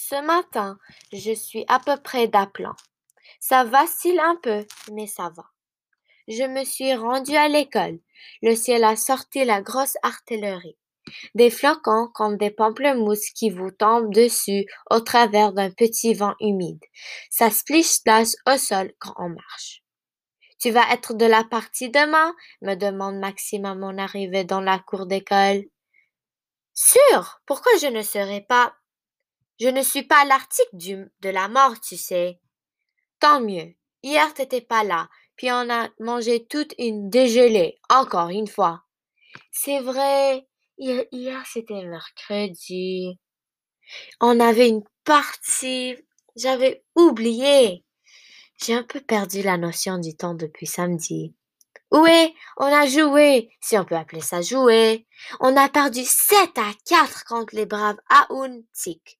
Ce matin, je suis à peu près d'aplomb. Ça vacille un peu, mais ça va. Je me suis rendue à l'école. Le ciel a sorti la grosse artillerie. Des flocons comme des pamplemousses qui vous tombent dessus au travers d'un petit vent humide. Ça splish-splash au sol quand on marche. Tu vas être de la partie demain? me demande Maxime à mon arrivée dans la cour d'école. Sûr! Pourquoi je ne serai pas? Je ne suis pas l'article de la mort, tu sais. Tant mieux. Hier, t'étais pas là, puis on a mangé toute une dégelée, encore une fois. C'est vrai. Hier, hier c'était mercredi. On avait une partie. J'avais oublié. J'ai un peu perdu la notion du temps depuis samedi. Oui, on a joué, si on peut appeler ça jouer. On a perdu 7 à 4 contre les braves Aountik.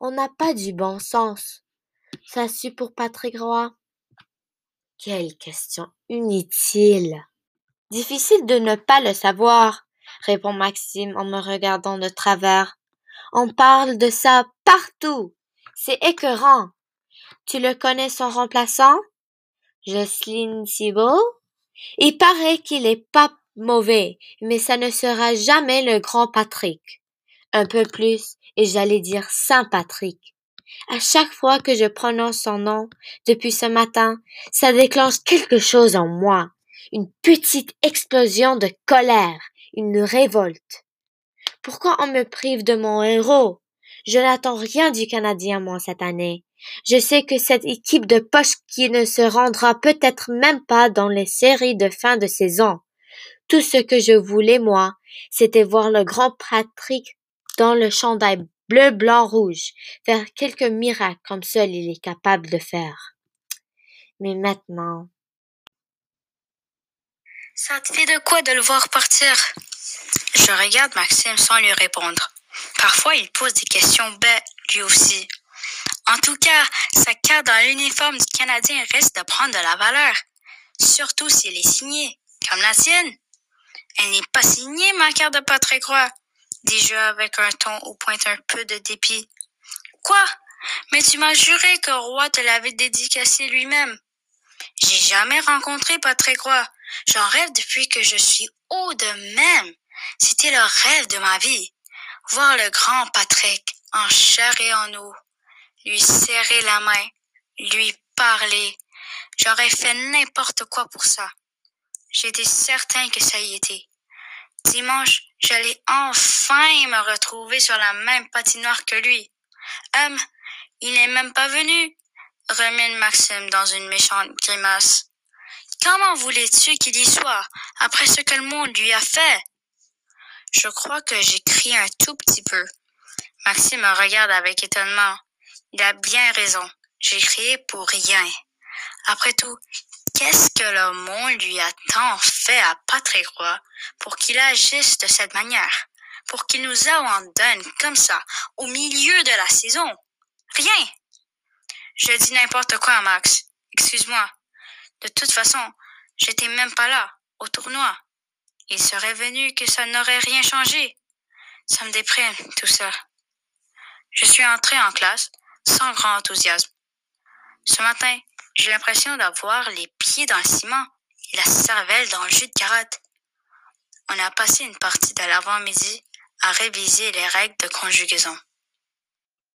On n'a pas du bon sens. Ça suit pour Patrick Roy. Quelle question inutile. Difficile de ne pas le savoir, répond Maxime en me regardant de travers. On parle de ça partout. C'est écœurant. Tu le connais son remplaçant? Jocelyne Thibault? Il paraît qu'il est pas mauvais, mais ça ne sera jamais le grand Patrick. Un peu plus, et j'allais dire Saint Patrick. À chaque fois que je prononce son nom, depuis ce matin, ça déclenche quelque chose en moi. Une petite explosion de colère, une révolte. Pourquoi on me prive de mon héros? Je n'attends rien du Canadien, moi, cette année. Je sais que cette équipe de poche qui ne se rendra peut-être même pas dans les séries de fin de saison. Tout ce que je voulais, moi, c'était voir le grand Patrick dans le chandail bleu, blanc, rouge, faire quelques miracles comme seul il est capable de faire. Mais maintenant. Ça te fait de quoi de le voir partir? Je regarde Maxime sans lui répondre. Parfois, il pose des questions bêtes, lui aussi. En tout cas, sa carte dans l'uniforme du Canadien risque de prendre de la valeur. Surtout si elle est signée, comme la sienne. Elle n'est pas signée, ma carte de Patrick Roy. Dis-je avec un ton où pointe un peu de dépit. Quoi? Mais tu m'as juré que Roy te l'avait dédicacé lui-même. J'ai jamais rencontré Patrick Roy. J'en rêve depuis que je suis haut de même. C'était le rêve de ma vie. Voir le grand Patrick en chair et en eau lui serrer la main, lui parler. J'aurais fait n'importe quoi pour ça. J'étais certain que ça y était. Dimanche, j'allais enfin me retrouver sur la même patinoire que lui. Hum, il n'est même pas venu, remine Maxime dans une méchante grimace. Comment voulais-tu qu'il y soit, après ce que le monde lui a fait? Je crois que j'ai crié un tout petit peu. Maxime me regarde avec étonnement. Il a bien raison. J'ai crié pour rien. Après tout, qu'est-ce que le monde lui a tant fait à Patrick Roy pour qu'il agisse de cette manière, pour qu'il nous abandonne comme ça au milieu de la saison? Rien. Je dis n'importe quoi, Max. Excuse-moi. De toute façon, j'étais même pas là, au tournoi. Il serait venu que ça n'aurait rien changé. Ça me déprime, tout ça. Je suis entré en classe sans grand enthousiasme. Ce matin, j'ai l'impression d'avoir les pieds dans le ciment la cervelle dans le jus de carotte. On a passé une partie de l'avant-midi à réviser les règles de conjugaison.